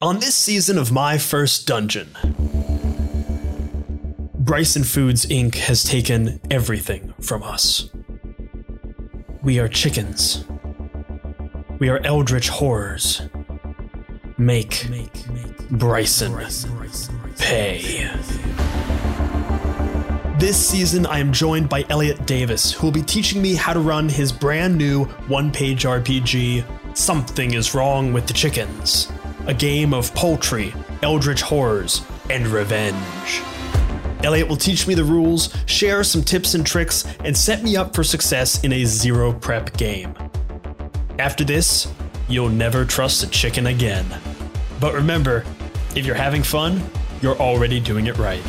On this season of My First Dungeon, Bryson Foods Inc. has taken everything from us. We are chickens. We are eldritch horrors. Make, Bryson, pay. This season, I am joined by Elliot Davis, who will be teaching me how to run his brand new one page RPG, Something is Wrong with the Chickens, a game of poultry, eldritch horrors, and revenge. Elliot will teach me the rules, share some tips and tricks, and set me up for success in a zero prep game. After this, you'll never trust a chicken again. But remember, if you're having fun, you're already doing it right.